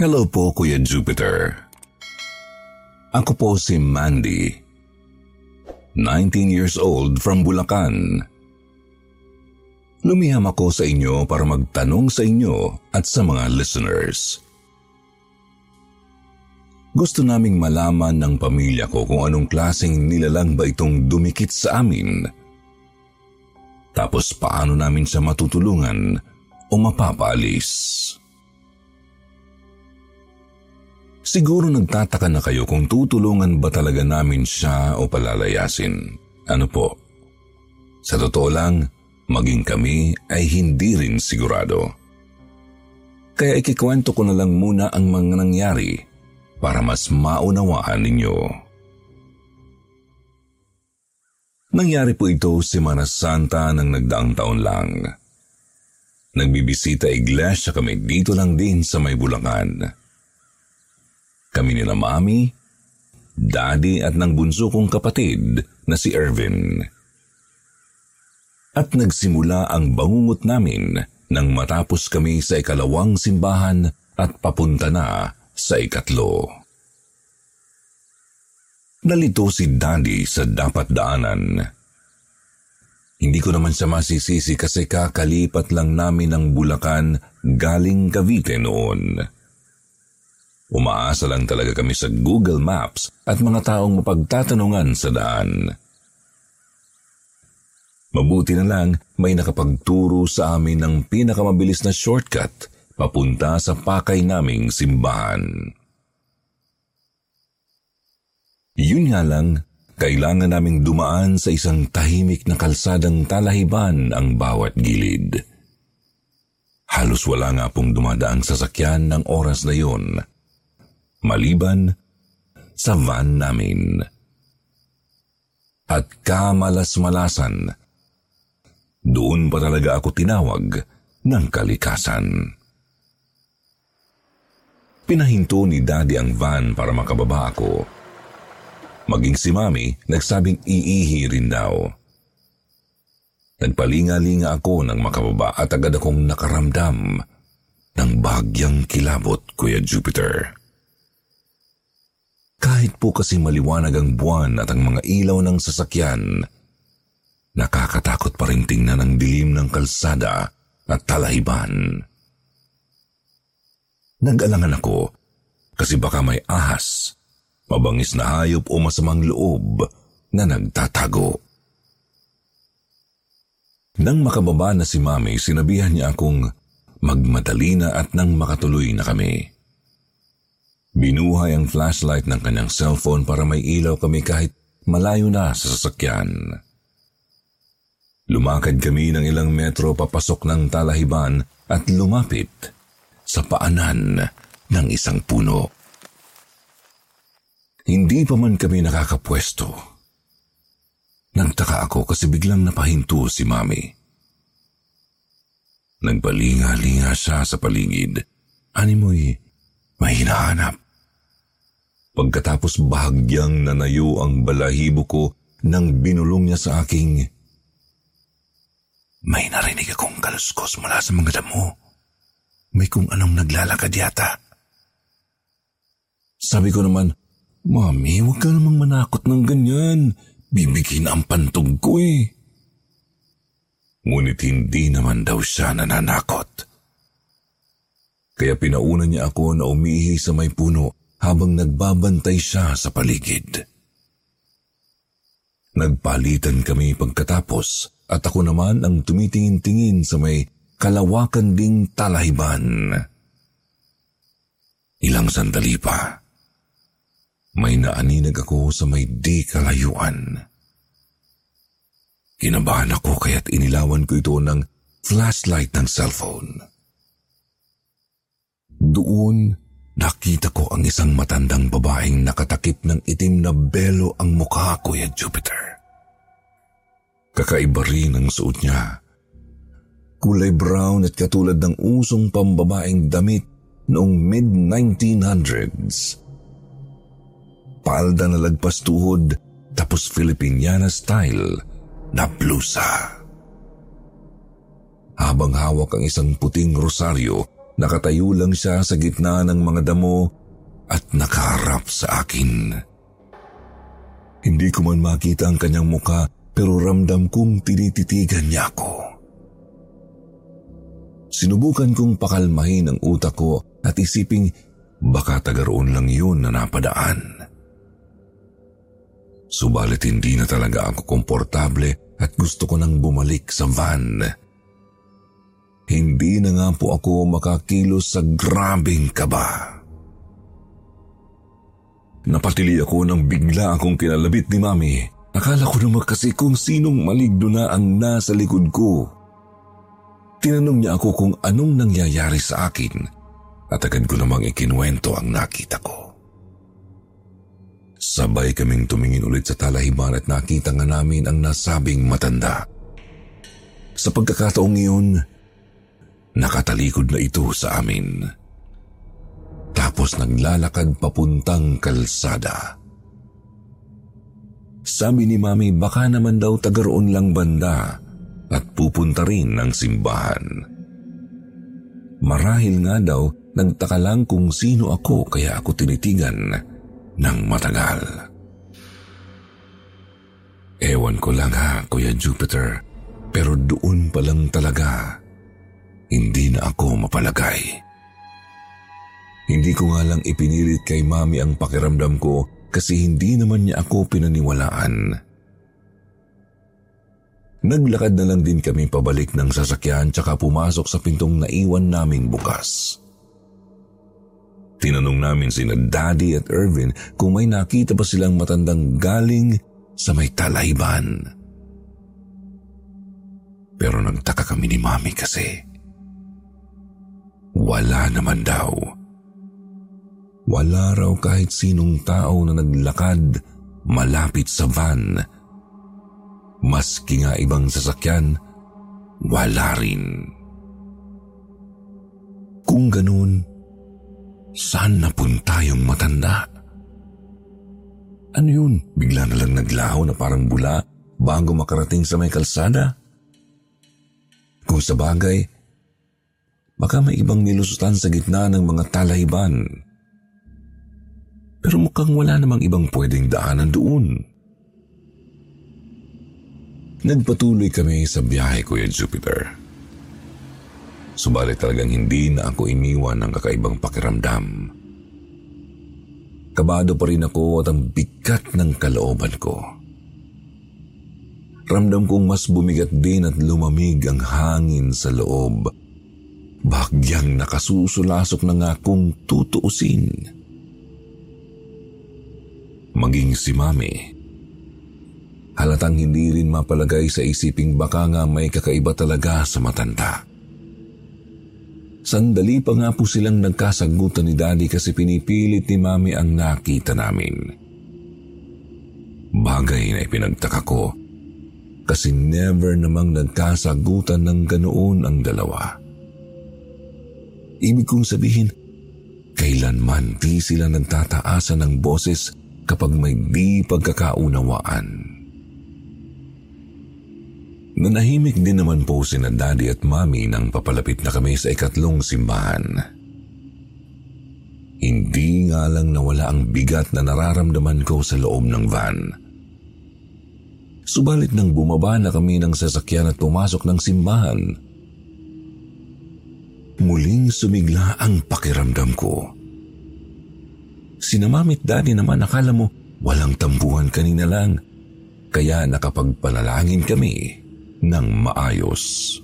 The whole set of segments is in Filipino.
Hello po, Kuya Jupiter. Ako po si Mandy. 19 years old from Bulacan. Lumiham ako sa inyo para magtanong sa inyo at sa mga listeners. Gusto naming malaman ng pamilya ko kung anong klaseng nilalang ba itong dumikit sa amin. Tapos paano namin siya matutulungan o mapapaalis. Siguro nagtataka na kayo kung tutulungan ba talaga namin siya o palalayasin. Ano po? Sa totoo lang, maging kami ay hindi rin sigurado. Kaya ikikwento ko na lang muna ang mga nangyari para mas maunawaan ninyo. Nangyari po ito Semana Santa ng nagdaang taon lang. Nagbibisita iglesia kami dito lang din sa may Bulacan. Kami nila mami, daddy at ng bunso kong kapatid na si Ervin. At nagsimula ang bangungot namin nang matapos kami sa ikalawang simbahan at papunta na sa ikatlo. Nalito si Daddy sa dapat daanan. Hindi ko naman siya masisisi kasi kakalipat lang namin ng Bulacan galing Cavite noon. Umaasa lang talaga kami sa Google Maps at mga taong mapagtatanungan sa daan. Mabuti na lang may nakapagturo sa amin ng pinakamabilis na shortcut papunta sa pakay naming simbahan. Yun nga lang, kailangan naming dumaan sa isang tahimik na kalsadang talahiban ang bawat gilid. Halos wala nga pong dumadaang sasakyan ng oras na yun. Maliban sa van namin. At kamalas-malasan, doon pa talaga ako tinawag ng kalikasan. Pinahinto ni Daddy ang van para makababa ako. Maging si Mami, nagsabing iihi rin daw. Nagpalinga-linga ako nang makababa at agad akong nakaramdam ng bahagyang kilabot, Kuya Jupiter. Kahit po kasi maliwanag ang buwan at ang mga ilaw ng sasakyan, Nakakatakot pa rin tingnan ang dilim ng kalsada at talahiban. Nag-alangan ako kasi baka may ahas, mabangis na hayop o masamang loob na nagtatago. Nang makababa na si Mami, sinabihan niya akong magmadali na at nang makatuloy na kami. Binuhay ang flashlight ng kanyang cellphone para may ilaw kami kahit malayo na sa sasakyan. Lumakad kami ng ilang metro papasok ng talahiban at lumapit sa paanan ng isang puno. Hindi pa man kami nakakapwesto. Nagtaka ako kasi biglang napahinto si Mami. Nagpalinga-linga siya sa paligid. Animoy, may hinahanap. Pagkatapos bahagyang nanayo ang balahibo ko nang binulong niya sa aking may narinig akong kaluskos mula sa mga damo. May kung anong naglalakad yata. Sabi ko naman, Mami, huwag ka namang manakot ng ganyan. Bibigin ang pantog ko eh. Ngunit hindi naman daw siya nananakot. Kaya pinauna niya ako na umihi sa may puno habang nagbabantay siya sa paligid. Nagpalitan kami pagkatapos at ako naman ang tumitingin-tingin sa may kalawakan ding talahiban. Ilang sandali pa, may naaninag ako sa may di kalayuan. Kinabahan ako kaya't inilawan ko ito ng flashlight ng cellphone. Doon, nakita ko ang isang matandang babaeng nakatakip ng itim na belo ang mukha, Kuya Jupiter. Kakaiba rin ang suot niya. Kulay brown at katulad ng usong pambabaeng damit noong mid-1900s. Palda na lagpas tuhod tapos Filipiniana style na blusa. Habang hawak ang isang puting rosaryo, nakatayo lang siya sa gitna ng mga damo at nakaharap sa akin. Hindi ko man makita ang kanyang muka pero ramdam kong tinititigan niya ako. Sinubukan kong pakalmahin ang utak ko at isiping baka tagaroon lang yun na napadaan. Subalit hindi na talaga ako komportable at gusto ko nang bumalik sa van. Hindi na nga po ako makakilos sa grabing kaba. Napatili ako nang bigla akong kinalabit ni Mami Akala ko naman kasi kung sinong maligno na ang nasa likod ko. Tinanong niya ako kung anong nangyayari sa akin at agad ko namang ikinuwento ang nakita ko. Sabay kaming tumingin ulit sa talahiban at nakita nga namin ang nasabing matanda. Sa pagkakataong iyon, nakatalikod na ito sa amin. Tapos naglalakad papuntang kalsada. Sabi ni Mami baka naman daw tagaroon lang banda at pupunta rin ng simbahan. Marahil nga daw nagtaka lang kung sino ako kaya ako tinitigan ng matagal. Ewan ko lang ha, Kuya Jupiter, pero doon pa lang talaga, hindi na ako mapalagay. Hindi ko nga lang ipinilit kay Mami ang pakiramdam ko kasi hindi naman niya ako pinaniwalaan. Naglakad na lang din kami pabalik ng sasakyan tsaka pumasok sa pintong naiwan naming bukas. Tinanong namin sina Daddy at Irvin kung may nakita ba silang matandang galing sa may talayban. Pero nagtaka kami ni Mami kasi wala naman daw. Wala raw kahit sinong tao na naglakad malapit sa van. Maski nga ibang sasakyan, wala rin. Kung ganun, saan napunta yung matanda? Ano yun? Bigla na lang naglaho na parang bula bago makarating sa may kalsada? Kung sa bagay, baka may ibang nilusutan sa gitna ng mga talayban. Pero mukhang wala namang ibang pwedeng daanan doon. Nagpatuloy kami sa biyahe, Kuya Jupiter. Subalit talagang hindi na ako iniwan ng kakaibang pakiramdam. Kabado pa rin ako at ang bigat ng kalooban ko. Ramdam kong mas bumigat din at lumamig ang hangin sa loob. Bagyang nakasusulasok na nga kung tutuusin maging si Mami. Halatang hindi rin mapalagay sa isiping baka nga may kakaiba talaga sa matanda. Sandali pa nga po silang nagkasagutan ni Daddy kasi pinipilit ni Mami ang nakita namin. Bagay na ipinagtaka ko kasi never namang nagkasagutan ng ganoon ang dalawa. Ibig kong sabihin, kailanman di sila nagtataasan ng boses kapag may di pagkakaunawaan. Nanahimik din naman po si na daddy at mommy nang papalapit na kami sa ikatlong simbahan. Hindi nga lang nawala ang bigat na nararamdaman ko sa loob ng van. Subalit nang bumaba na kami ng sasakyan at pumasok ng simbahan, muling sumigla ang pakiramdam ko. Sinamamit daddy naman akala mo walang tambuhan kanina lang. Kaya nakapagpanalangin kami ng maayos.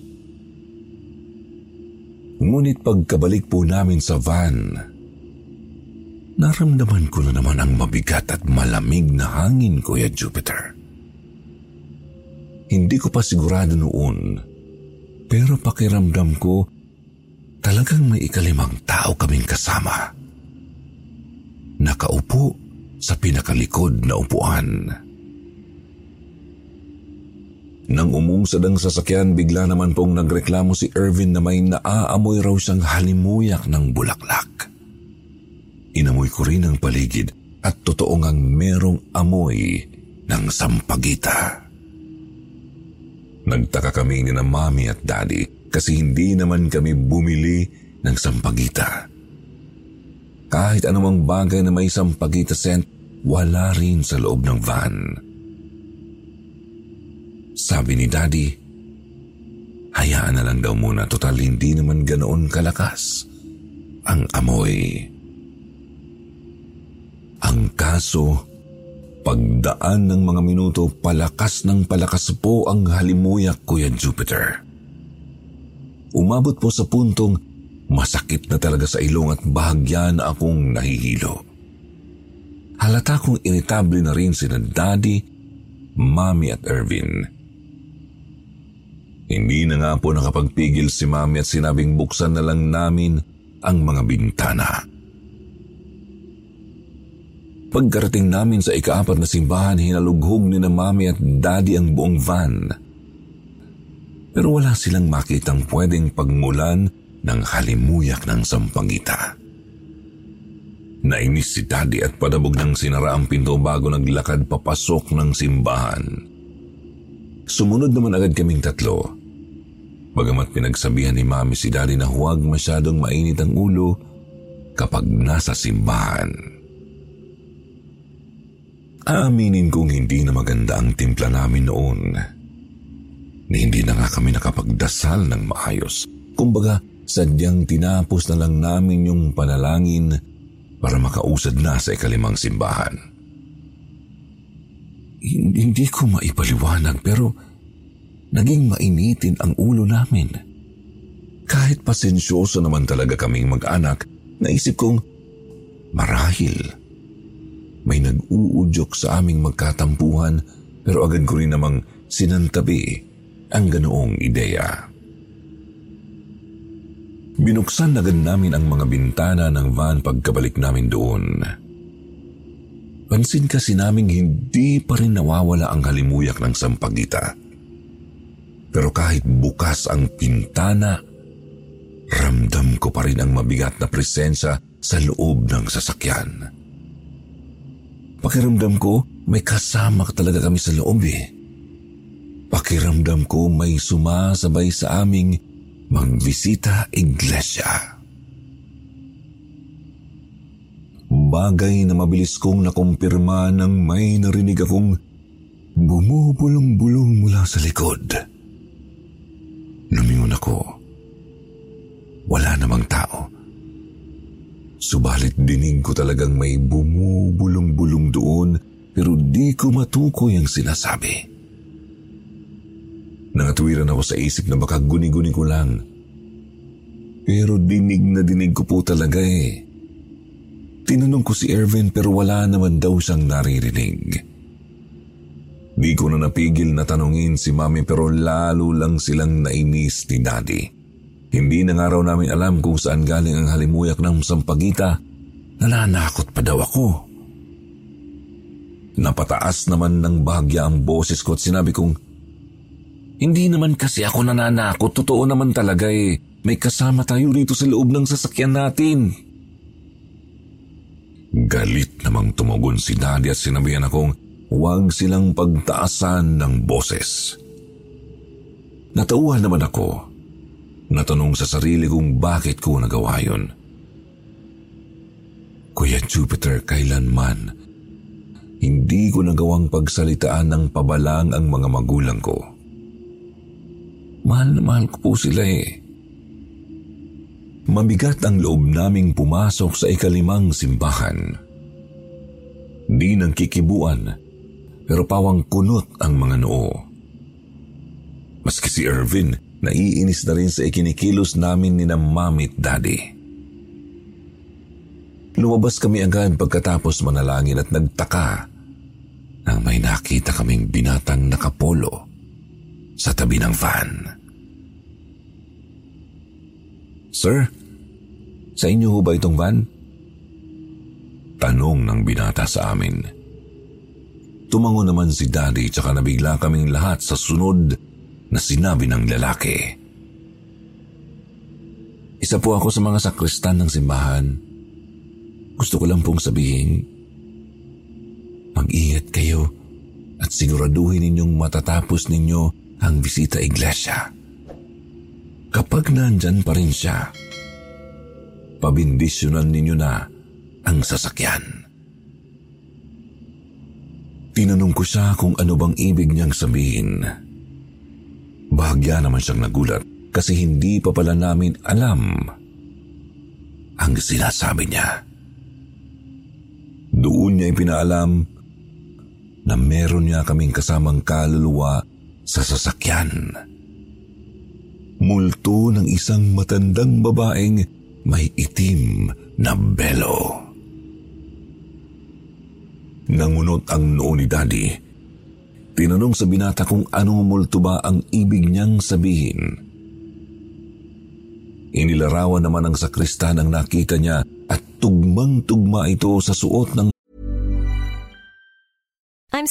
Ngunit pagkabalik po namin sa van, naramdaman ko na naman ang mabigat at malamig na hangin, Kuya Jupiter. Hindi ko pa sigurado noon. Pero pakiramdam ko, talagang may ikalimang tao kaming kasama. Nakaupo sa pinakalikod na upuan. Nang umungsad ang sasakyan, bigla naman pong nagreklamo si Irvin na may naaamoy raw siyang halimuyak ng bulaklak. Inamoy ko rin ang paligid at totoo ngang merong amoy ng sampagita. Nagtaka kami ni na mami at daddy kasi hindi naman kami bumili ng sampagita. Kahit anumang bagay na may sampagita scent, wala rin sa loob ng van. Sabi ni daddy, hayaan na lang daw muna total hindi naman ganoon kalakas ang amoy. Ang kaso, Pagdaan ng mga minuto, palakas ng palakas po ang halimuyak, Kuya Jupiter. Umabot po sa puntong masakit na talaga sa ilong at bahagya na akong nahihilo. Halata kong irritable na rin si Daddy, Mami at Irvin. Hindi na nga po nakapagpigil si Mami at sinabing buksan na lang namin ang mga bintana. Pagkarating namin sa ikaapat na simbahan, hinalughog ni na mami at daddy ang buong van. Pero wala silang makitang pwedeng pagmulan ng halimuyak ng sampangita. Nainis si daddy at padabog ng sinara ang pinto bago naglakad papasok ng simbahan. Sumunod naman agad kaming tatlo. Bagamat pinagsabihan ni mami si daddy na huwag masyadong mainit ang ulo kapag nasa simbahan. Aaminin kong hindi na maganda ang timpla namin noon. Ni hindi na nga kami nakapagdasal ng maayos. Kumbaga, sadyang tinapos na lang namin yung panalangin para makausad na sa ikalimang simbahan. Hindi ko maipaliwanag pero naging mainitin ang ulo namin. Kahit pasensyoso naman talaga kaming mag-anak, naisip kong marahil may nag-uudyok sa aming magkatampuhan pero agad ko rin namang sinantabi ang ganoong ideya. Binuksan agad namin ang mga bintana ng van pagkabalik namin doon. Pansin kasi naming hindi pa rin nawawala ang halimuyak ng sampagita. Pero kahit bukas ang pintana, ramdam ko pa rin ang mabigat na presensya sa loob ng sasakyan. Pakiramdam ko, may kasama talaga kami sa loob eh. Pakiramdam ko may sumasabay sa aming magbisita iglesia. Bagay na mabilis kong nakumpirma nang may narinig akong bumubulong-bulong mula sa likod. Lumingon ako. Wala namang tao. Subalit dinig ko talagang may bumubulong-bulong doon pero di ko matukoy ang sinasabi. Nangatwiran ako sa isip na baka guni-guni ko lang. Pero dinig na dinig ko po talaga eh. Tinanong ko si Ervin pero wala naman daw siyang naririnig. Di ko na napigil na tanungin si Mami pero lalo lang silang nainis ni Daddy. Hindi na nga raw namin alam kung saan galing ang halimuyak ng sampagita. Nananakot pa daw ako. Napataas naman ng bahagya ang boses ko at sinabi kong, Hindi naman kasi ako nananakot, totoo naman talaga eh. May kasama tayo rito sa loob ng sasakyan natin. Galit namang tumugon si Daddy at sinabihan akong huwag silang pagtaasan ng boses. Natauhan naman ako Natanong sa sarili kong bakit ko nagawa yun. Kuya Jupiter, kailanman, hindi ko nagawang pagsalitaan ng pabalang ang mga magulang ko. Mahal na mahal ko po sila eh. Mabigat ang loob naming pumasok sa ikalimang simbahan. Di nang kikibuan, pero pawang kunot ang mga noo. Maski si Irvin, Naiinis na rin sa ikinikilos namin ni na mami at daddy. Lumabas kami agad pagkatapos manalangin at nagtaka nang may nakita kaming binatang nakapolo sa tabi ng van. Sir, sa inyo ho ba itong van? Tanong ng binata sa amin. Tumango naman si daddy tsaka nabigla kaming lahat sa sunod na sinabi ng lalaki. Isa po ako sa mga sakristan ng simbahan. Gusto ko lang pong sabihin, mag-ingat kayo at siguraduhin ninyong matatapos ninyo ang bisita iglesia. Kapag nandyan pa rin siya, pabindisyonan ninyo na ang sasakyan. Tinanong ko siya kung ano bang ibig niyang sabihin. Bahagya naman siyang nagulat kasi hindi pa pala namin alam ang sinasabi niya. Doon niya ipinaalam na meron niya kaming kasamang kaluluwa sa sasakyan. Multo ng isang matandang babaeng may itim na belo. Nangunot ang noo ni Daddy. Tinanong sa binata kung anong multo ba ang ibig niyang sabihin. Inilarawan naman ng sakristan ang nakita niya at tugmang-tugma ito sa suot ng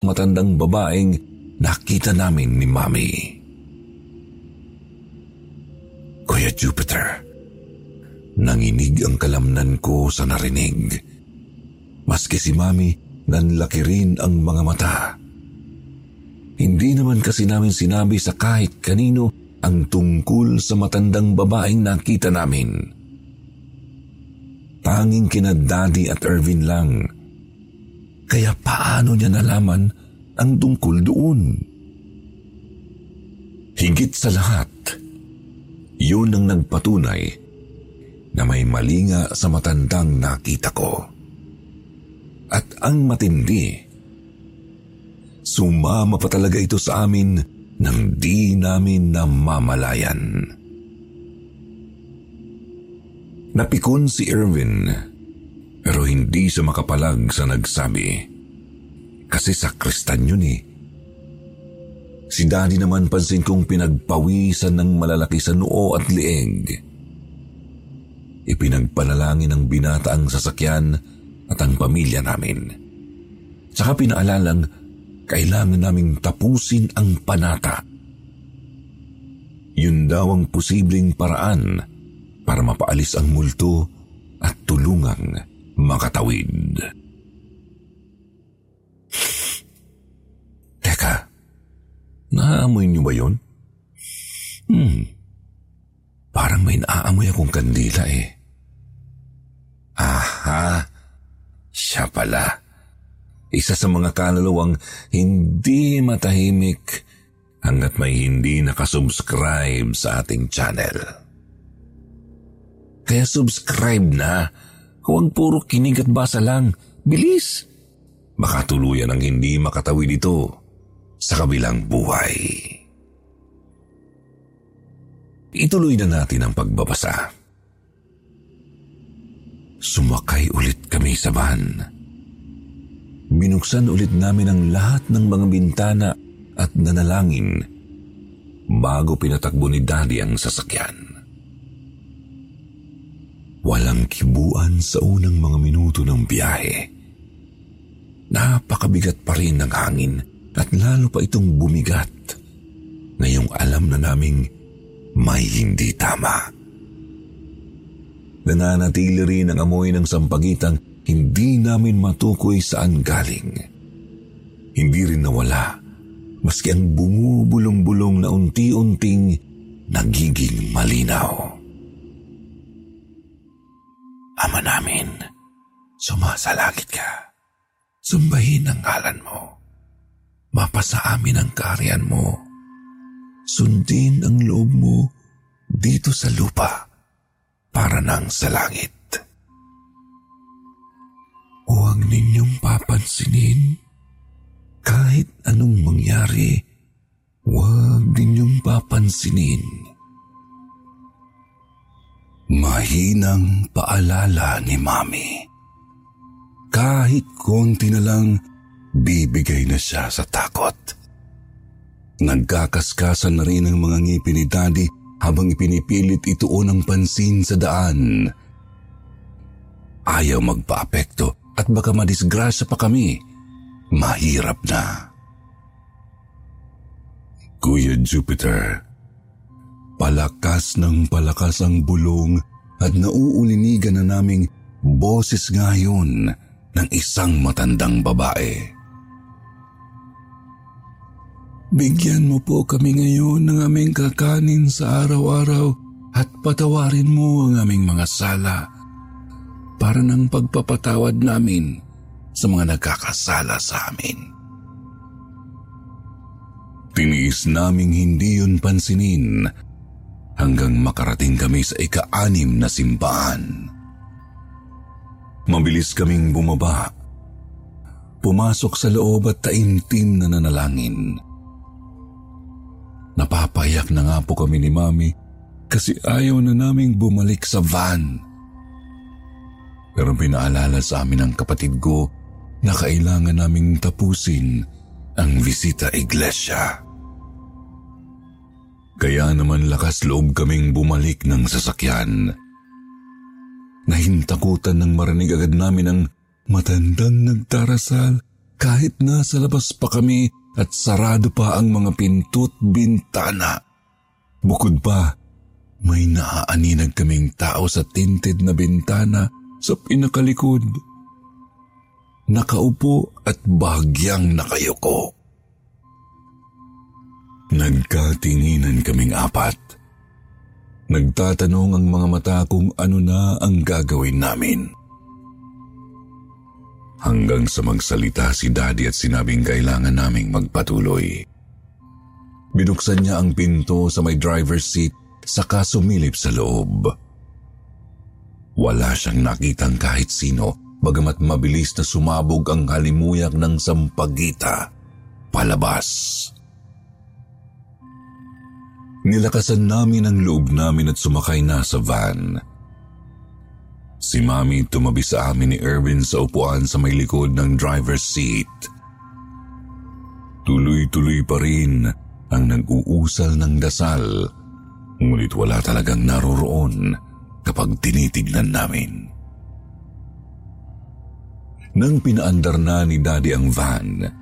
Matandang babaeng nakita namin ni Mami. Kuya Jupiter, nanginig ang kalamnan ko sa narinig. Maski si Mami, nanlaki rin ang mga mata. Hindi naman kasi namin sinabi sa kahit kanino ang tungkol sa matandang babaeng nakita namin. Tanging kina Daddy at Irvin lang kaya paano niya nalaman ang tungkol doon? Higit sa lahat, yun ang nagpatunay na may mali nga sa matandang nakita ko. At ang matindi, sumama pa talaga ito sa amin nang di namin namamalayan. Napikon si Irvin pero hindi siya makapalag sa nagsabi. Kasi sakristan yun eh. Si Daddy naman pansin kong pinagpawisan ng malalaki sa noo at leeg. Ipinagpanalangin ng binata ang sasakyan at ang pamilya namin. Tsaka pinaalalang kailangan naming tapusin ang panata. Yun daw ang posibleng paraan para mapaalis ang multo at tulungang makatawid. Teka, naaamoy niyo ba yun? Hmm, parang may naaamoy akong kandila eh. Aha, siya pala. Isa sa mga kaluluwang hindi matahimik hanggat may hindi nakasubscribe sa ating channel. Kaya subscribe na Huwag puro kinig at basa lang. Bilis! Baka tuluyan ang hindi makatawid ito sa kabilang buhay. Ituloy na natin ang pagbabasa. Sumakay ulit kami sa van. Binuksan ulit namin ang lahat ng mga bintana at nanalangin bago pinatakbo ni Daddy ang sasakyan. Walang kibuan sa unang mga minuto ng biyahe. Napakabigat pa rin ng hangin at lalo pa itong bumigat ngayong alam na naming may hindi tama. Nananatili rin ang amoy ng sampagitang hindi namin matukoy saan galing. Hindi rin nawala, maski ang bumubulong-bulong na unti-unting nagiging malinaw. Ama namin, sumasalangit ka. Sumbahin ang ngalan mo. Mapasa amin ang kariyan mo. Sundin ang loob mo dito sa lupa para nang sa langit. Huwag ninyong papansinin kahit anong mangyari. Huwag ninyong papansinin. Mahinang paalala ni Mami. Kahit konti na lang, bibigay na siya sa takot. Nagkakaskasan na rin ang mga ngipin ni Daddy habang ipinipilit ituon ang pansin sa daan. Ayaw magpa-apekto at baka madisgrasya pa kami. Mahirap na. Kuya Jupiter, palakas ng palakas ang bulong at nauulinigan na naming boses ngayon ng isang matandang babae. Bigyan mo po kami ngayon ng aming kakanin sa araw-araw at patawarin mo ang aming mga sala para ng pagpapatawad namin sa mga nagkakasala sa amin. Tiniis naming hindi yun pansinin hanggang makarating kami sa ika-anim na simbahan. Mabilis kaming bumaba. Pumasok sa loob at taimtim na nanalangin. Napapayak na nga po kami ni Mami kasi ayaw na naming bumalik sa van. Pero pinaalala sa amin ng kapatid ko na kailangan naming tapusin ang visita iglesia. Kaya naman lakas loob kaming bumalik ng sasakyan. Nahintakutan ng marinig agad namin ang matandang nagdarasal kahit nasa labas pa kami at sarado pa ang mga pinto't bintana. Bukod pa, may naaaninag kaming tao sa tinted na bintana sa pinakalikod. Nakaupo at bahagyang nakayuko. Nagkatinginan kaming apat. Nagtatanong ang mga mata kung ano na ang gagawin namin. Hanggang sa magsalita si Daddy at sinabing kailangan naming magpatuloy. Binuksan niya ang pinto sa may driver's seat saka sumilip sa loob. Wala siyang nakitang kahit sino bagamat mabilis na sumabog ang halimuyak ng sampagita palabas. Nilakasan namin ang loob namin at sumakay na sa van. Si Mami tumabi sa amin ni Erwin sa upuan sa may likod ng driver's seat. Tuloy-tuloy pa rin ang nag-uusal ng dasal, ngunit wala talagang naroroon kapag tinitignan namin. Nang pinaandar na ni Daddy ang van,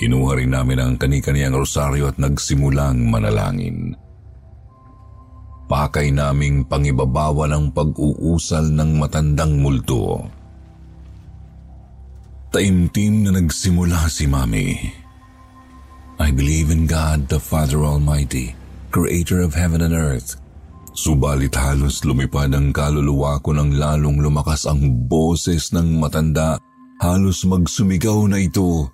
kinuha rin namin ang kani-kaniyang rosaryo at nagsimulang manalangin pakay naming pangibabawa ng pag-uusal ng matandang multo. Taimtim na nagsimula si Mami. I believe in God the Father Almighty, Creator of heaven and earth. Subalit halos lumipad ang kaluluwa ko nang lalong lumakas ang boses ng matanda, halos magsumigaw na ito.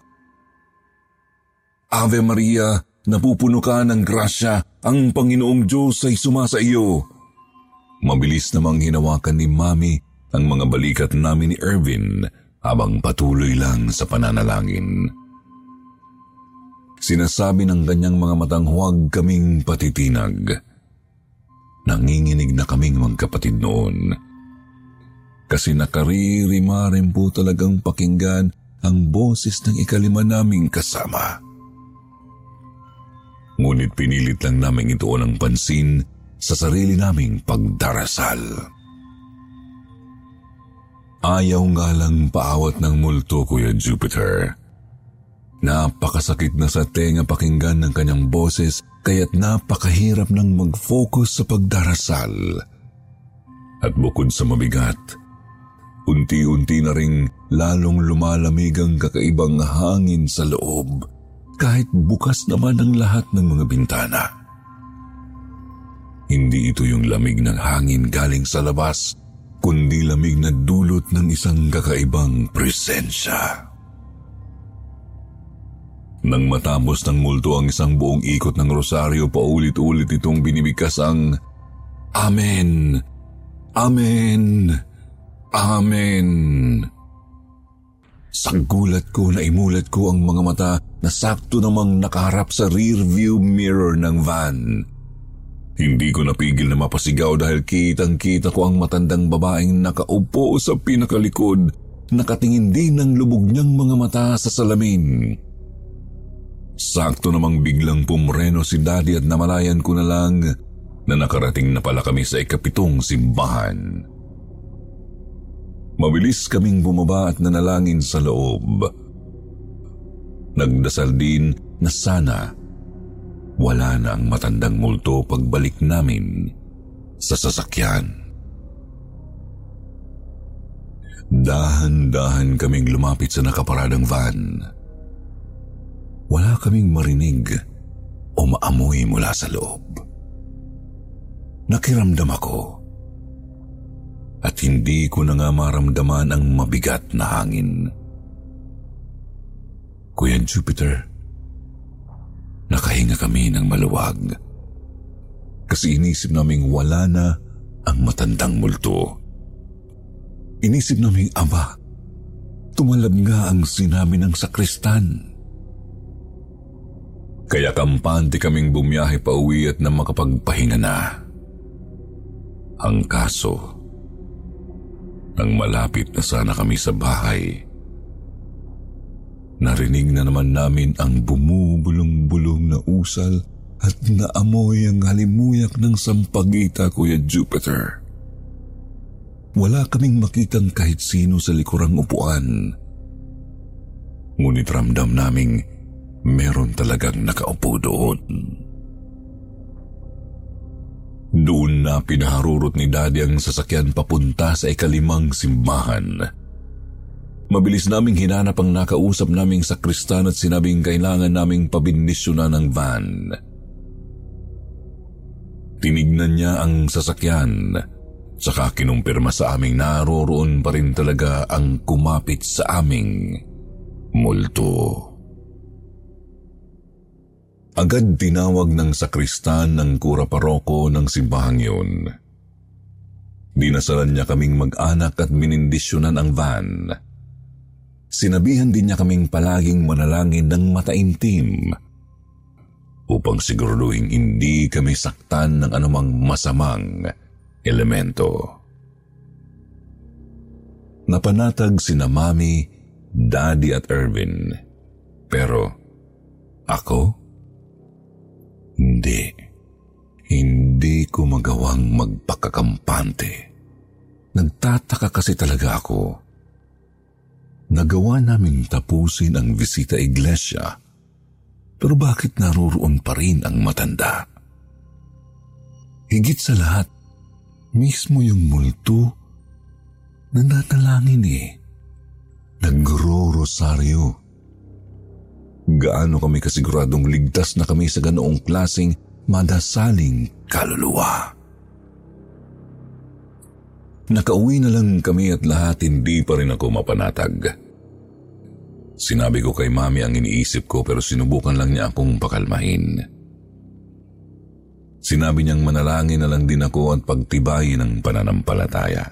Ave Maria, napupuno ka ng grasya, ang Panginoong Diyos ay sumasa iyo. Mabilis namang hinawakan ni Mami ang mga balikat namin ni Ervin habang patuloy lang sa pananalangin. Sinasabi ng kanyang mga matang huwag kaming patitinag. Nanginginig na kaming magkapatid noon. Kasi nakaririma rin po talagang pakinggan ang boses ng ikalima naming kasama. Ngunit pinilit lang namin ito ng pansin sa sarili naming pagdarasal. Ayaw nga lang paawat ng multo, Kuya Jupiter. Napakasakit na sa tenga pakinggan ng kanyang boses kaya't napakahirap ng mag-focus sa pagdarasal. At bukod sa mabigat, unti-unti na ring lalong lumalamig ang kakaibang hangin sa loob kahit bukas naman ang lahat ng mga bintana. Hindi ito yung lamig ng hangin galing sa labas, kundi lamig na dulot ng isang kakaibang presensya. Nang matapos ng multo ang isang buong ikot ng rosaryo, paulit-ulit itong binibigkas ang Amen! Amen! Amen! Sa gulat ko na imulat ko ang mga mata na sakto namang nakaharap sa rear view mirror ng van. Hindi ko napigil na mapasigaw dahil kitang-kita ko ang matandang babaeng nakaupo sa pinakalikod, nakatingin din ng lubog niyang mga mata sa salamin. Sakto namang biglang pumreno si daddy at namalayan ko na lang na nakarating na pala kami sa ikapitong simbahan. Mabilis kaming bumaba at nanalangin sa loob. Nagdasal din na sana wala na ang matandang multo pagbalik namin sa sasakyan. Dahan-dahan kaming lumapit sa nakaparadang van wala kaming marinig o maamoy mula sa loob. Nakiramdam ako at hindi ko na nga maramdaman ang mabigat na hangin. Kuya Jupiter, nakahinga kami ng maluwag kasi inisip naming wala na ang matandang multo. Inisip naming ama, tumalab nga ang sinabi ng sakristan. Kaya kampante kaming bumiyahe pa uwi at na makapagpahinga na. Ang kaso, nang malapit na sana kami sa bahay, narinig na naman namin ang bumubulong-bulong na usal at naamoy ang halimuyak ng sampagita, Kuya Jupiter. Wala kaming makitang kahit sino sa likurang upuan. Ngunit ramdam naming meron talagang nakaupo doon. Na pinaharurot ni Daddy ang sasakyan papunta sa ikalimang simbahan. Mabilis naming hinanap ang nakausap naming sakristan at sinabing kailangan naming pabindisyonan ng van. Tinignan niya ang sasakyan, saka kinumpirma sa aming naroroon pa rin talaga ang kumapit sa aming multo. Agad tinawag ng sakristan ng kura paroko ng simbahang yun. Dinasalan niya kaming mag-anak at minindisyonan ang van. Sinabihan din niya kaming palaging manalangin ng mataimtim upang siguraduhin hindi kami saktan ng anumang masamang elemento. Napanatag sina Mami, Daddy at Ervin. Pero ako? Hindi. Hindi ko magawang magpakakampante. Nagtataka kasi talaga ako. Nagawa naming tapusin ang bisita iglesia, pero bakit naroroon pa rin ang matanda? Higit sa lahat, mismo yung multo, nananalangin eh. Nagro-rosaryo gaano kami kasiguradong ligtas na kami sa ganoong klasing madasaling kaluluwa. Nakauwi na lang kami at lahat hindi pa rin ako mapanatag. Sinabi ko kay mami ang iniisip ko pero sinubukan lang niya akong pakalmahin. Sinabi niyang manalangin na lang din ako at pagtibayin ang pananampalataya.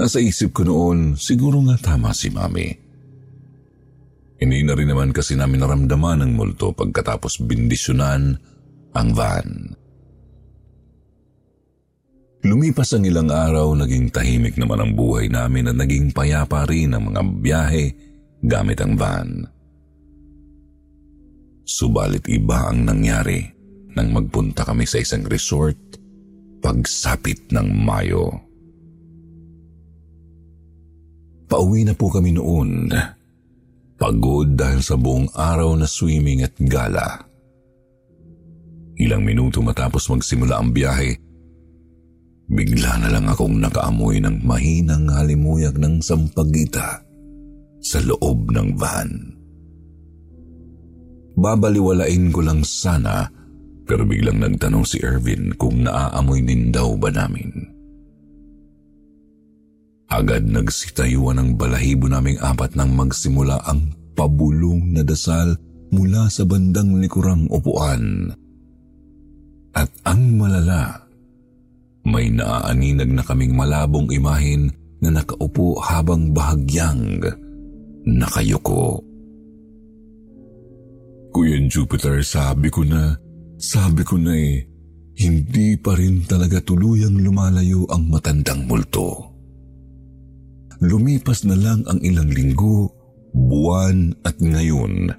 Nasa isip ko noon, siguro nga tama si mami. Hindi na rin naman kasi namin naramdaman ng multo pagkatapos bindisyonan ang van. Lumipas ang ilang araw, naging tahimik naman ang buhay namin at naging payapa rin ang mga biyahe gamit ang van. Subalit iba ang nangyari nang magpunta kami sa isang resort pagsapit ng Mayo. Pauwi na po kami noon Pagod dahil sa buong araw na swimming at gala. Ilang minuto matapos magsimula ang biyahe, bigla na lang akong nakaamoy ng mahinang halimuyag ng sampagita sa loob ng van. Babaliwalain ko lang sana pero biglang nagtanong si Ervin kung naaamoy din daw ba namin. Agad nagsitayuan ang balahibo naming apat nang magsimula ang pabulong na dasal mula sa bandang likurang upuan. At ang malala, may naaaninag na kaming malabong imahin na nakaupo habang bahagyang nakayuko. Kuya Jupiter, sabi ko na, sabi ko na eh, hindi pa rin talaga tuluyang lumalayo ang matandang multo. Lumipas na lang ang ilang linggo, buwan at ngayon,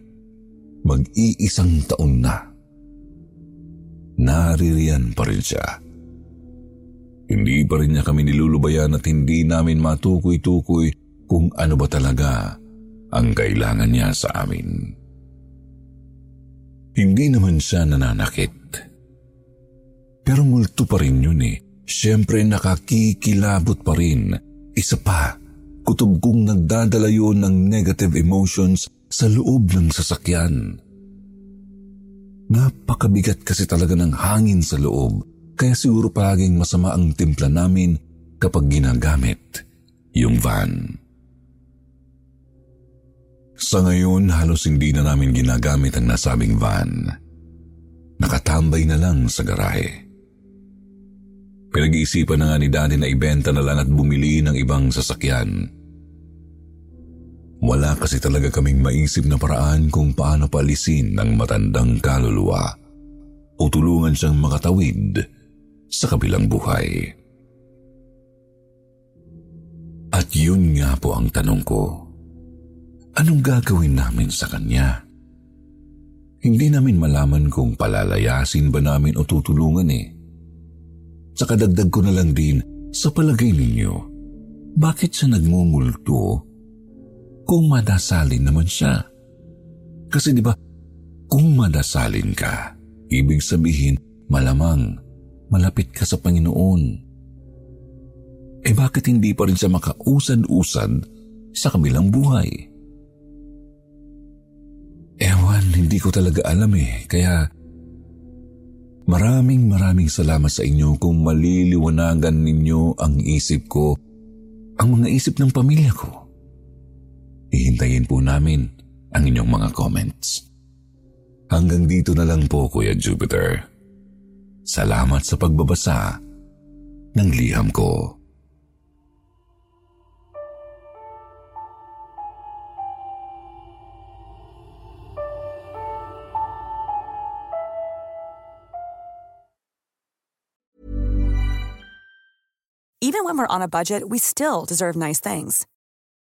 mag-iisang taon na. Naririyan pa rin siya. Hindi pa rin niya kami nilulubayan at hindi namin matukoy-tukoy kung ano ba talaga ang kailangan niya sa amin. Hindi naman siya nananakit. Pero multo pa rin yun eh. Siyempre nakakikilabot pa rin. Isa pa, kutob kong nagdadala yun ng negative emotions sa loob ng sasakyan. Napakabigat kasi talaga ng hangin sa loob, kaya siguro palaging masama ang timpla namin kapag ginagamit yung van. Sa ngayon, halos hindi na namin ginagamit ang nasabing van. Nakatambay na lang sa garahe. Pinag-iisipan na nga ni Daddy na ibenta na lang at bumili ng ibang sasakyan. Wala kasi talaga kaming maisip na paraan kung paano palisin ng matandang kaluluwa o tulungan siyang makatawid sa kabilang buhay. At yun nga po ang tanong ko. Anong gagawin namin sa kanya? Hindi namin malaman kung palalayasin ba namin o tutulungan eh. Sa kadagdag ko na lang din, sa palagay ninyo, bakit siya nagmumulto kung madasalin naman siya? Kasi di ba, kung madasalin ka, ibig sabihin malamang malapit ka sa Panginoon. Eh bakit hindi pa rin siya makausad-usad sa kabilang buhay? Ewan, hindi ko talaga alam eh, kaya Maraming maraming salamat sa inyo kung maliliwanagan ninyo ang isip ko, ang mga isip ng pamilya ko. Ihintayin po namin ang inyong mga comments. Hanggang dito na lang po, Kuya Jupiter. Salamat sa pagbabasa ng liham ko. Even when we're on a budget, we still deserve nice things.